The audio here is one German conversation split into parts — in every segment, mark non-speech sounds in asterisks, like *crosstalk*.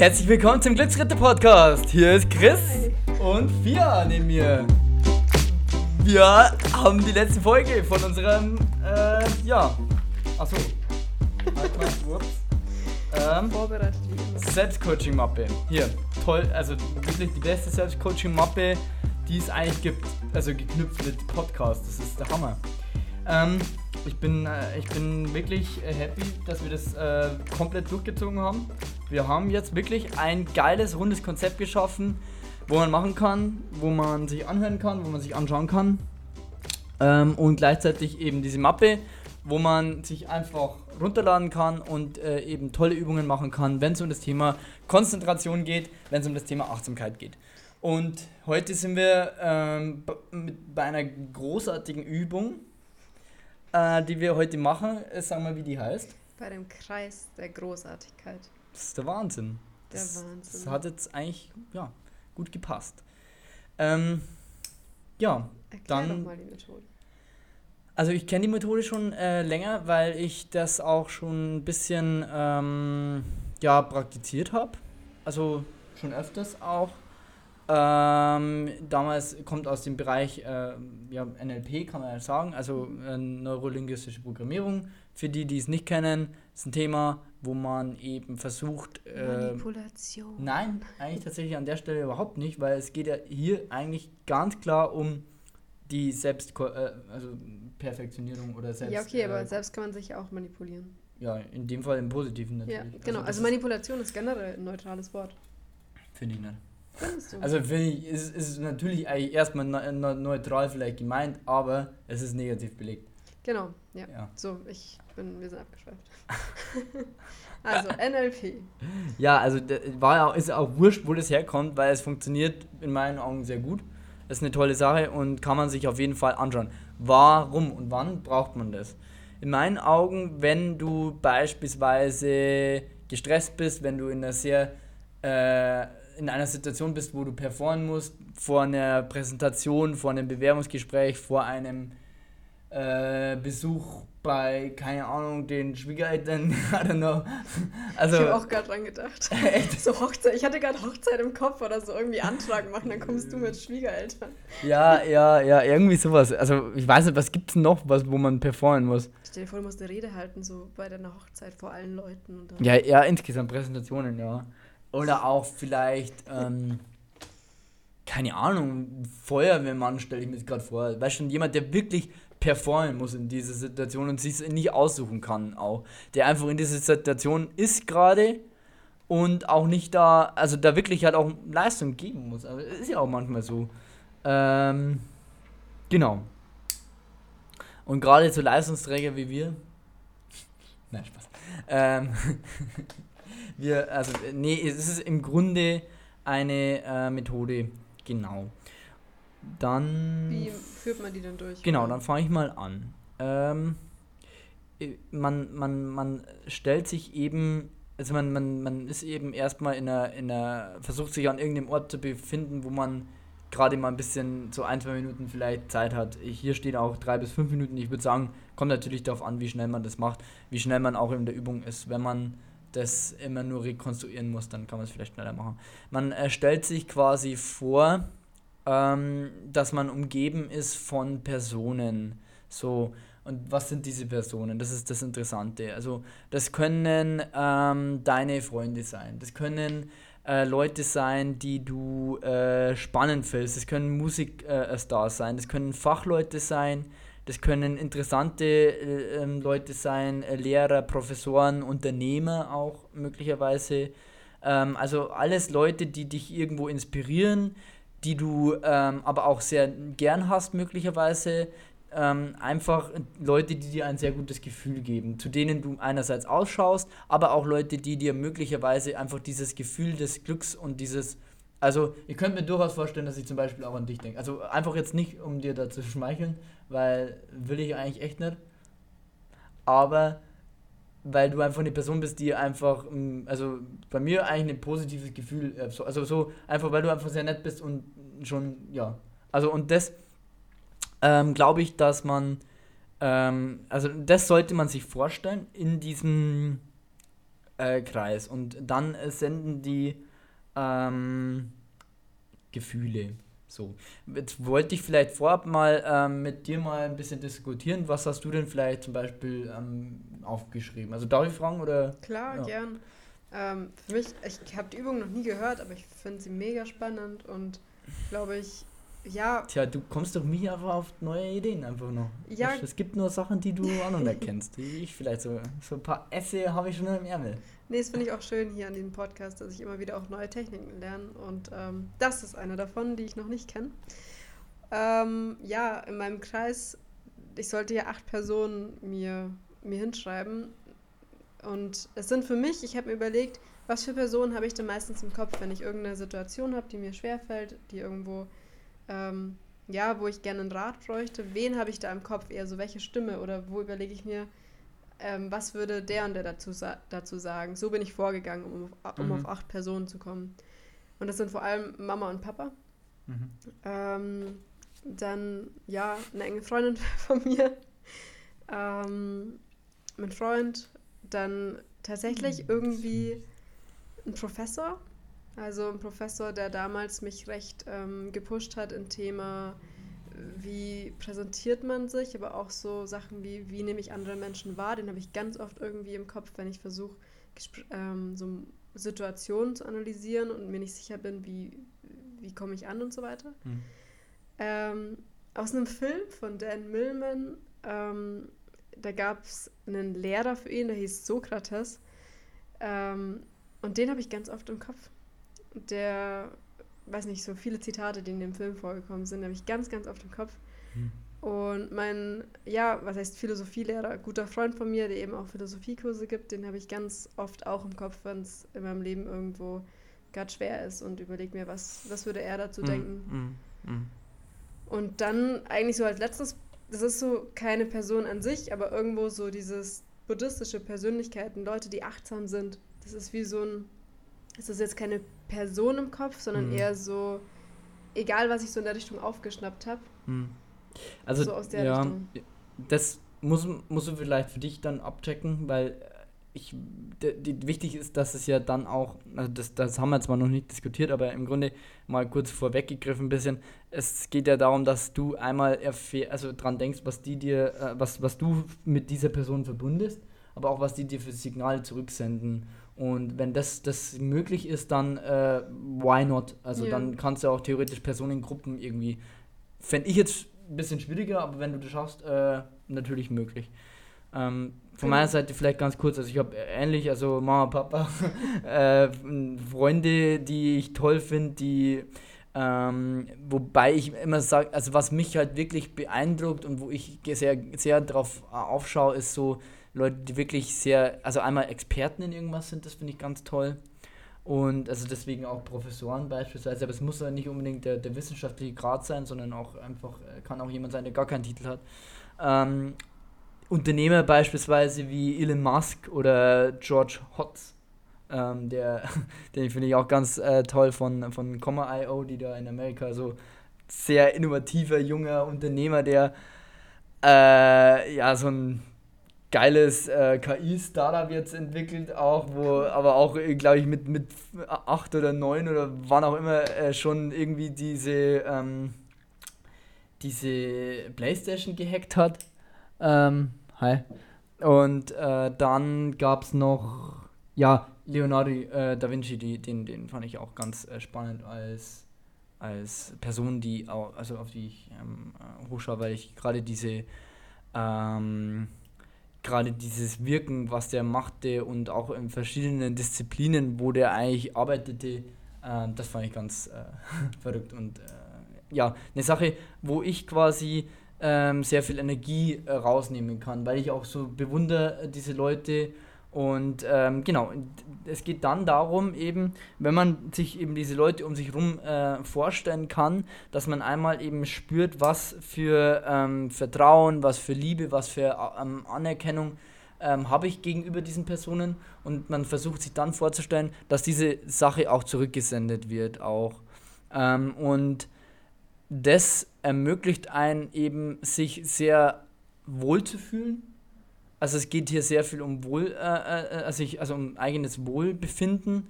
Herzlich willkommen zum Glücksritter Podcast. Hier ist Chris und Fia neben mir. Wir haben die letzte Folge von unserem, äh, ja, achso, halt mal, *laughs* ups. Ähm, Vorbereitet. Selbstcoaching-Mappe. Hier, toll, also wirklich die beste Selbstcoaching-Mappe, die es eigentlich gibt. Also geknüpft mit Podcast, das ist der Hammer. Ähm, ich, bin, äh, ich bin wirklich äh, happy, dass wir das äh, komplett durchgezogen haben. Wir haben jetzt wirklich ein geiles, rundes Konzept geschaffen, wo man machen kann, wo man sich anhören kann, wo man sich anschauen kann. Ähm, und gleichzeitig eben diese Mappe, wo man sich einfach runterladen kann und äh, eben tolle Übungen machen kann, wenn es um das Thema Konzentration geht, wenn es um das Thema Achtsamkeit geht. Und heute sind wir ähm, bei einer großartigen Übung, äh, die wir heute machen. Äh, Sag mal, wie die heißt. Bei dem Kreis der Großartigkeit. Das ist der Wahnsinn. Der das, Wahnsinn. Das hat jetzt eigentlich ja, gut gepasst. Ähm, ja, Erklär dann- doch mal die Methode. Also ich kenne die Methode schon äh, länger, weil ich das auch schon ein bisschen ähm, ja, praktiziert habe. Also schon öfters auch. Ähm, damals kommt aus dem Bereich äh, ja, NLP, kann man ja sagen, also äh, neurolinguistische Programmierung. Für die, die es nicht kennen, ist ein Thema, wo man eben versucht, äh, Manipulation. Nein, eigentlich tatsächlich an der Stelle überhaupt nicht, weil es geht ja hier eigentlich ganz klar um die Selbst äh, also Perfektionierung oder Selbst ja, okay, aber äh, selbst kann man sich ja auch manipulieren. ja, in dem Fall im Positiven natürlich. Ja, genau. Also ist- Manipulation ist generell ein neutrales Wort. finde ich nicht. Also ich, ist, ist natürlich erstmal ne, ne, neutral vielleicht gemeint, aber es ist negativ belegt. genau, ja. Ja. So, ich bin, wir sind abgeschweift. *laughs* also, *laughs* NLP. Ja, also war ja, ist auch wurscht, wo das herkommt, weil es funktioniert in meinen Augen sehr gut. Das ist eine tolle Sache und kann man sich auf jeden Fall anschauen. Warum und wann braucht man das? In meinen Augen, wenn du beispielsweise gestresst bist, wenn du in einer sehr äh, in einer Situation bist, wo du performen musst, vor einer Präsentation, vor einem Bewerbungsgespräch, vor einem äh, Besuch bei, keine Ahnung, den Schwiegereltern, I don't know. Also, ich habe auch gerade dran gedacht. *laughs* Echt? So Hochzeit. Ich hatte gerade Hochzeit im Kopf oder so irgendwie Antrag machen, dann kommst du mit Schwiegereltern. Ja, ja, ja, irgendwie sowas. Also ich weiß nicht, was gibt's noch, was, wo man performen muss? Stell dir vor, du musst eine Rede halten, so bei deiner Hochzeit vor allen Leuten. Und dann Ja, ja, insgesamt Präsentationen, ja. Oder auch vielleicht, ähm, keine Ahnung, Feuerwehrmann stelle ich mir gerade vor. Weißt schon, jemand, der wirklich performen muss in dieser Situation und sich nicht aussuchen kann auch. Der einfach in dieser Situation ist gerade und auch nicht da, also da wirklich halt auch Leistung geben muss. Also ist ja auch manchmal so. Ähm, genau. Und gerade so Leistungsträger wie wir. *laughs* Nein, Spaß. Ähm, *laughs* wir, also, nee, es ist im Grunde eine äh, Methode, genau. Dann. Wie führt man die dann durch? Genau, dann fange ich mal an. Ähm, äh, man, man, man stellt sich eben, also man, man, man ist eben erstmal in einer, in einer, versucht sich an irgendeinem Ort zu befinden, wo man gerade mal ein bisschen, so ein, zwei Minuten vielleicht Zeit hat. Hier steht auch drei bis fünf Minuten. Ich würde sagen, kommt natürlich darauf an, wie schnell man das macht, wie schnell man auch in der Übung ist. Wenn man das immer nur rekonstruieren muss, dann kann man es vielleicht schneller machen. Man äh, stellt sich quasi vor, ähm, dass man umgeben ist von Personen. So, und was sind diese Personen? Das ist das Interessante. Also, das können ähm, deine Freunde sein. Das können äh, Leute sein, die du äh, spannend findest. Das können Musikstars sein. Das können Fachleute sein. Das können interessante äh, ähm, Leute sein, äh, Lehrer, Professoren, Unternehmer auch möglicherweise. Ähm, also alles Leute, die dich irgendwo inspirieren, die du ähm, aber auch sehr gern hast möglicherweise. Ähm, einfach Leute, die dir ein sehr gutes Gefühl geben, zu denen du einerseits ausschaust, aber auch Leute, die dir möglicherweise einfach dieses Gefühl des Glücks und dieses, also ich könnte mir durchaus vorstellen, dass ich zum Beispiel auch an dich denke. Also einfach jetzt nicht, um dir da zu *laughs* schmeicheln, weil will ich eigentlich echt nicht, aber weil du einfach eine Person bist, die einfach, mm, also bei mir eigentlich ein positives Gefühl, äh, so- also so einfach, weil du einfach sehr nett bist und schon, ja. Also und das ähm, glaube ich, dass man, ähm, also das sollte man sich vorstellen in diesem äh, Kreis und dann senden die ähm, Gefühle. So, jetzt wollte ich vielleicht vorab mal ähm, mit dir mal ein bisschen diskutieren. Was hast du denn vielleicht zum Beispiel ähm, aufgeschrieben? Also darf ich fragen oder? Klar, ja. gern. Ähm, für mich, ich habe die Übung noch nie gehört, aber ich finde sie mega spannend und glaube ich, ja. Tja, du kommst doch mir einfach auf neue Ideen einfach noch. Ja. Es gibt nur Sachen, die du auch noch nicht kennst. Die ich vielleicht so. So ein paar Esse habe ich schon im Ärmel. Nee, das finde ich auch schön hier an diesem Podcast, dass ich immer wieder auch neue Techniken lerne. Und ähm, das ist eine davon, die ich noch nicht kenne. Ähm, ja, in meinem Kreis, ich sollte ja acht Personen mir, mir hinschreiben. Und es sind für mich, ich habe mir überlegt, was für Personen habe ich denn meistens im Kopf, wenn ich irgendeine Situation habe, die mir schwerfällt, die irgendwo, ähm, ja, wo ich gerne einen Rat bräuchte. Wen habe ich da im Kopf? Eher so, welche Stimme oder wo überlege ich mir, ähm, was würde der und der dazu, dazu sagen. So bin ich vorgegangen, um, um mhm. auf acht Personen zu kommen. Und das sind vor allem Mama und Papa. Mhm. Ähm, dann, ja, eine enge Freundin *laughs* von mir. Ähm, mein Freund. Dann tatsächlich mhm. irgendwie ein Professor. Also ein Professor, der damals mich recht ähm, gepusht hat im Thema wie präsentiert man sich, aber auch so Sachen wie, wie nehme ich andere Menschen wahr, den habe ich ganz oft irgendwie im Kopf, wenn ich versuche, ähm, so Situationen zu analysieren und mir nicht sicher bin, wie, wie komme ich an und so weiter. Mhm. Ähm, aus einem Film von Dan Millman, ähm, da gab es einen Lehrer für ihn, der hieß Sokrates. Ähm, und den habe ich ganz oft im Kopf. Der weiß nicht, so viele Zitate, die in dem Film vorgekommen sind, habe ich ganz, ganz oft im Kopf. Hm. Und mein, ja, was heißt Philosophielehrer, guter Freund von mir, der eben auch Philosophiekurse gibt, den habe ich ganz oft auch im Kopf, wenn es in meinem Leben irgendwo gerade schwer ist und überlege mir, was, was würde er dazu hm. denken. Mm, Und dann eigentlich so als letztes, das ist so keine Person an sich, aber irgendwo so dieses buddhistische Persönlichkeiten, Leute, die achtsam sind. Das ist wie so ein es ist jetzt keine Person im Kopf, sondern mhm. eher so, egal was ich so in der Richtung aufgeschnappt habe. Mhm. Also, so aus der ja, Richtung. das muss, musst du vielleicht für dich dann abchecken, weil ich, wichtig ist, dass es ja dann auch, also das, das haben wir zwar noch nicht diskutiert, aber im Grunde mal kurz vorweggegriffen ein bisschen, es geht ja darum, dass du einmal also dran denkst, was die dir, äh, was, was du mit dieser Person verbundest, aber auch was die dir für Signale zurücksenden und wenn das, das möglich ist, dann äh, why not? Also ja. dann kannst du auch theoretisch Personengruppen irgendwie. Fände ich jetzt ein bisschen schwieriger, aber wenn du das schaffst, äh, natürlich möglich. Ähm, von meiner Seite vielleicht ganz kurz, also ich habe ähnlich, also Mama, Papa, *laughs* äh, Freunde, die ich toll finde, die, ähm, wobei ich immer sage, also was mich halt wirklich beeindruckt und wo ich sehr, sehr drauf aufschaue, ist so, Leute, die wirklich sehr, also einmal Experten in irgendwas sind, das finde ich ganz toll. Und also deswegen auch Professoren beispielsweise, aber es muss ja nicht unbedingt der, der wissenschaftliche Grad sein, sondern auch einfach, äh, kann auch jemand sein, der gar keinen Titel hat. Ähm, Unternehmer beispielsweise wie Elon Musk oder George Hotz, ähm, der, *laughs* den finde ich auch ganz äh, toll von, von Comma.io, die da in Amerika so sehr innovativer, junger Unternehmer, der äh, ja so ein geiles äh, KI-Startup jetzt entwickelt, auch, wo aber auch, äh, glaube ich, mit, mit acht oder neun oder wann auch immer äh, schon irgendwie diese, ähm, diese Playstation gehackt hat. Ähm, hi. Und äh, dann gab es noch, ja, Leonardo äh, da Vinci, die, den, den fand ich auch ganz äh, spannend als, als Person, die auch, also auf die ich ähm, hochschaue, weil ich gerade diese ähm, gerade dieses Wirken, was der machte und auch in verschiedenen Disziplinen, wo der eigentlich arbeitete, äh, das fand ich ganz äh, *laughs* verrückt und äh, ja, eine Sache, wo ich quasi ähm, sehr viel Energie äh, rausnehmen kann, weil ich auch so bewundere diese Leute und ähm, genau, es geht dann darum, eben, wenn man sich eben diese Leute um sich herum äh, vorstellen kann, dass man einmal eben spürt, was für ähm, Vertrauen, was für Liebe, was für ähm, Anerkennung ähm, habe ich gegenüber diesen Personen und man versucht sich dann vorzustellen, dass diese Sache auch zurückgesendet wird auch. Ähm, und das ermöglicht einen eben, sich sehr wohl zu fühlen Also es geht hier sehr viel um Wohl, äh, äh, also, ich, also um eigenes Wohlbefinden,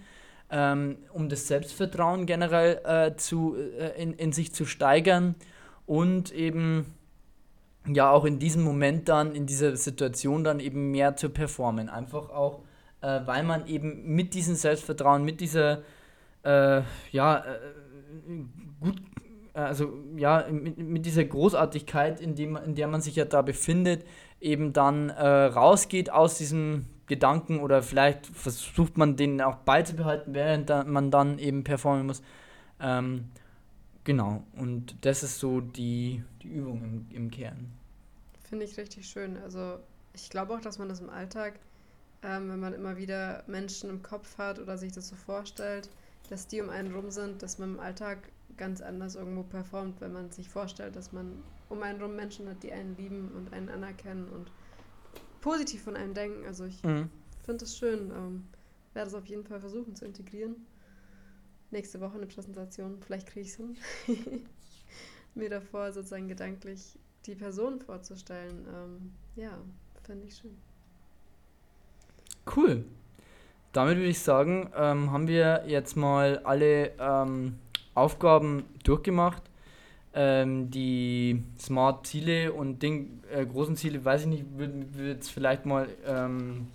ähm, um das Selbstvertrauen generell äh, zu, äh, in, in sich zu steigern und eben ja auch in diesem Moment dann, in dieser Situation dann eben mehr zu performen. Einfach auch, äh, weil man eben mit diesem Selbstvertrauen, mit dieser äh, ja, äh, gut, also ja, mit, mit dieser Großartigkeit, in, dem, in der man sich ja da befindet, eben dann äh, rausgeht aus diesem Gedanken oder vielleicht versucht man den auch beizubehalten, während man dann eben performen muss. Ähm, genau, und das ist so die, die Übung im, im Kern. Finde ich richtig schön. Also ich glaube auch, dass man das im Alltag, ähm, wenn man immer wieder Menschen im Kopf hat oder sich das so vorstellt, dass die um einen rum sind, dass man im Alltag ganz anders irgendwo performt, wenn man sich vorstellt, dass man um einen rum Menschen hat, die einen lieben und einen anerkennen und positiv von einem denken. Also ich mhm. finde das schön. Ähm, werde es auf jeden Fall versuchen zu integrieren. Nächste Woche eine Präsentation, vielleicht kriege ich es hin. *laughs* Mir davor sozusagen gedanklich die Person vorzustellen. Ähm, ja, fände ich schön. Cool. Damit würde ich sagen, ähm, haben wir jetzt mal alle ähm, Aufgaben durchgemacht. Ähm, die Smart-Ziele und den äh, großen Ziele, weiß ich nicht, würde würd es vielleicht mal ähm,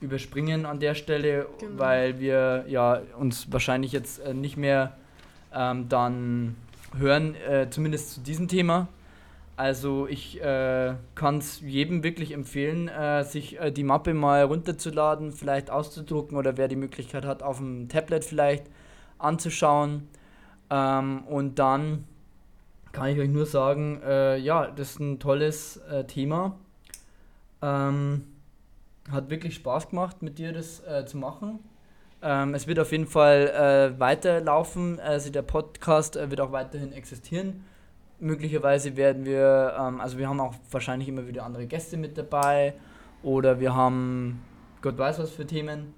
überspringen an der Stelle, genau. weil wir ja uns wahrscheinlich jetzt äh, nicht mehr ähm, dann hören, äh, zumindest zu diesem Thema. Also ich äh, kann es jedem wirklich empfehlen, äh, sich äh, die Mappe mal runterzuladen, vielleicht auszudrucken oder wer die Möglichkeit hat, auf dem Tablet vielleicht anzuschauen. Ähm, und dann kann ich euch nur sagen, äh, ja, das ist ein tolles äh, Thema. Ähm, hat wirklich Spaß gemacht, mit dir das äh, zu machen. Ähm, es wird auf jeden Fall weiterlaufen. Also der Podcast wird auch weiterhin existieren möglicherweise werden wir, ähm, also wir haben auch wahrscheinlich immer wieder andere Gäste mit dabei oder wir haben Gott weiß was für Themen.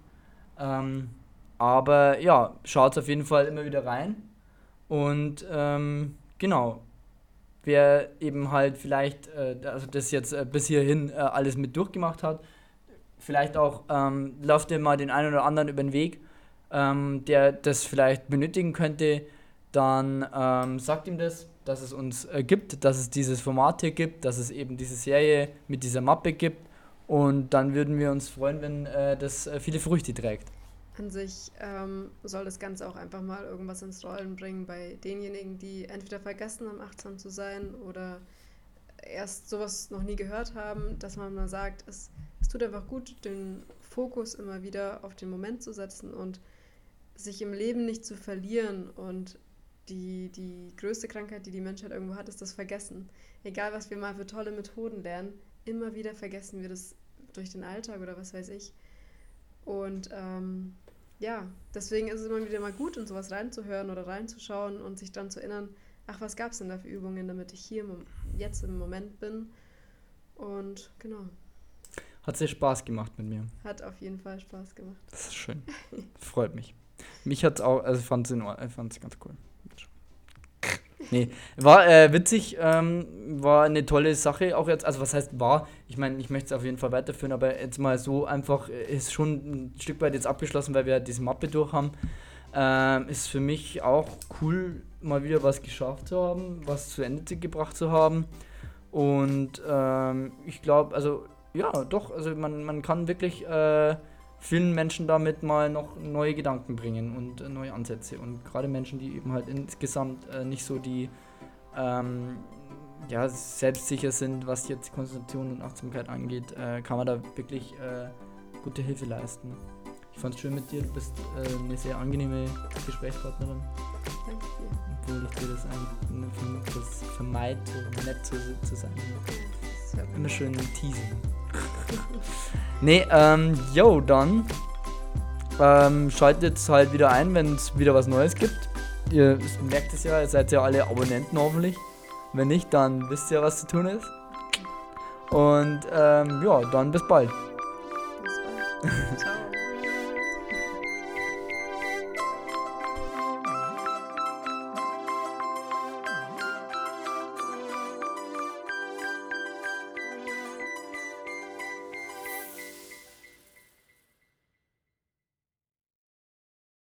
Ähm, aber ja, schaut auf jeden Fall immer wieder rein. Und ähm, genau, wer eben halt vielleicht, äh, also das jetzt äh, bis hierhin äh, alles mit durchgemacht hat, vielleicht auch ähm, lauft ihr mal den einen oder anderen über den Weg, ähm, der das vielleicht benötigen könnte, dann ähm, sagt ihm das, dass es uns äh, gibt, dass es dieses Format hier gibt, dass es eben diese Serie mit dieser Mappe gibt. Und dann würden wir uns freuen, wenn äh, das äh, viele Früchte trägt. An sich ähm, soll das Ganze auch einfach mal irgendwas ins Rollen bringen bei denjenigen, die entweder vergessen haben, achtsam zu sein oder erst sowas noch nie gehört haben, dass man mal sagt, es, es tut einfach gut, den Fokus immer wieder auf den Moment zu setzen und sich im Leben nicht zu verlieren und die, die größte Krankheit, die die Menschheit irgendwo hat, ist das Vergessen. Egal, was wir mal für tolle Methoden lernen, immer wieder vergessen wir das durch den Alltag oder was weiß ich. Und ähm, ja, deswegen ist es immer wieder mal gut, in sowas reinzuhören oder reinzuschauen und sich dann zu erinnern, ach, was gab es denn da für Übungen, damit ich hier jetzt im Moment bin. Und genau. Hat sehr Spaß gemacht mit mir. Hat auf jeden Fall Spaß gemacht. Das ist schön. *laughs* Freut mich. Mich hat es auch, also fand es ganz cool. Nee, war äh, witzig, ähm, war eine tolle Sache auch jetzt. Also, was heißt war? Ich meine, ich möchte es auf jeden Fall weiterführen, aber jetzt mal so einfach äh, ist schon ein Stück weit jetzt abgeschlossen, weil wir diese Mappe durch haben. Ähm, ist für mich auch cool, mal wieder was geschafft zu haben, was zu Ende gebracht zu haben. Und ähm, ich glaube, also ja, doch, also man, man kann wirklich äh, vielen Menschen damit mal noch neue Gedanken bringen und äh, neue Ansätze. Und gerade Menschen, die eben halt insgesamt äh, nicht so die ähm, ja, selbstsicher sind, was jetzt Konzentration und Achtsamkeit angeht, äh, kann man da wirklich äh, gute Hilfe leisten. Ich fand es schön mit dir, du bist äh, eine sehr angenehme Gesprächspartnerin. Danke dir. Obwohl ich dir das eigentlich das vermeide, nett zu, zu sein. Immer schön teasen. *laughs* nee, ähm, yo, dann ähm, schaltet halt wieder ein, wenn es wieder was Neues gibt. Ihr merkt es ja, ihr seid ja alle Abonnenten hoffentlich. Wenn nicht, dann wisst ihr, was zu tun ist. Und ähm, ja, dann bis bald. Bis bald. Ciao.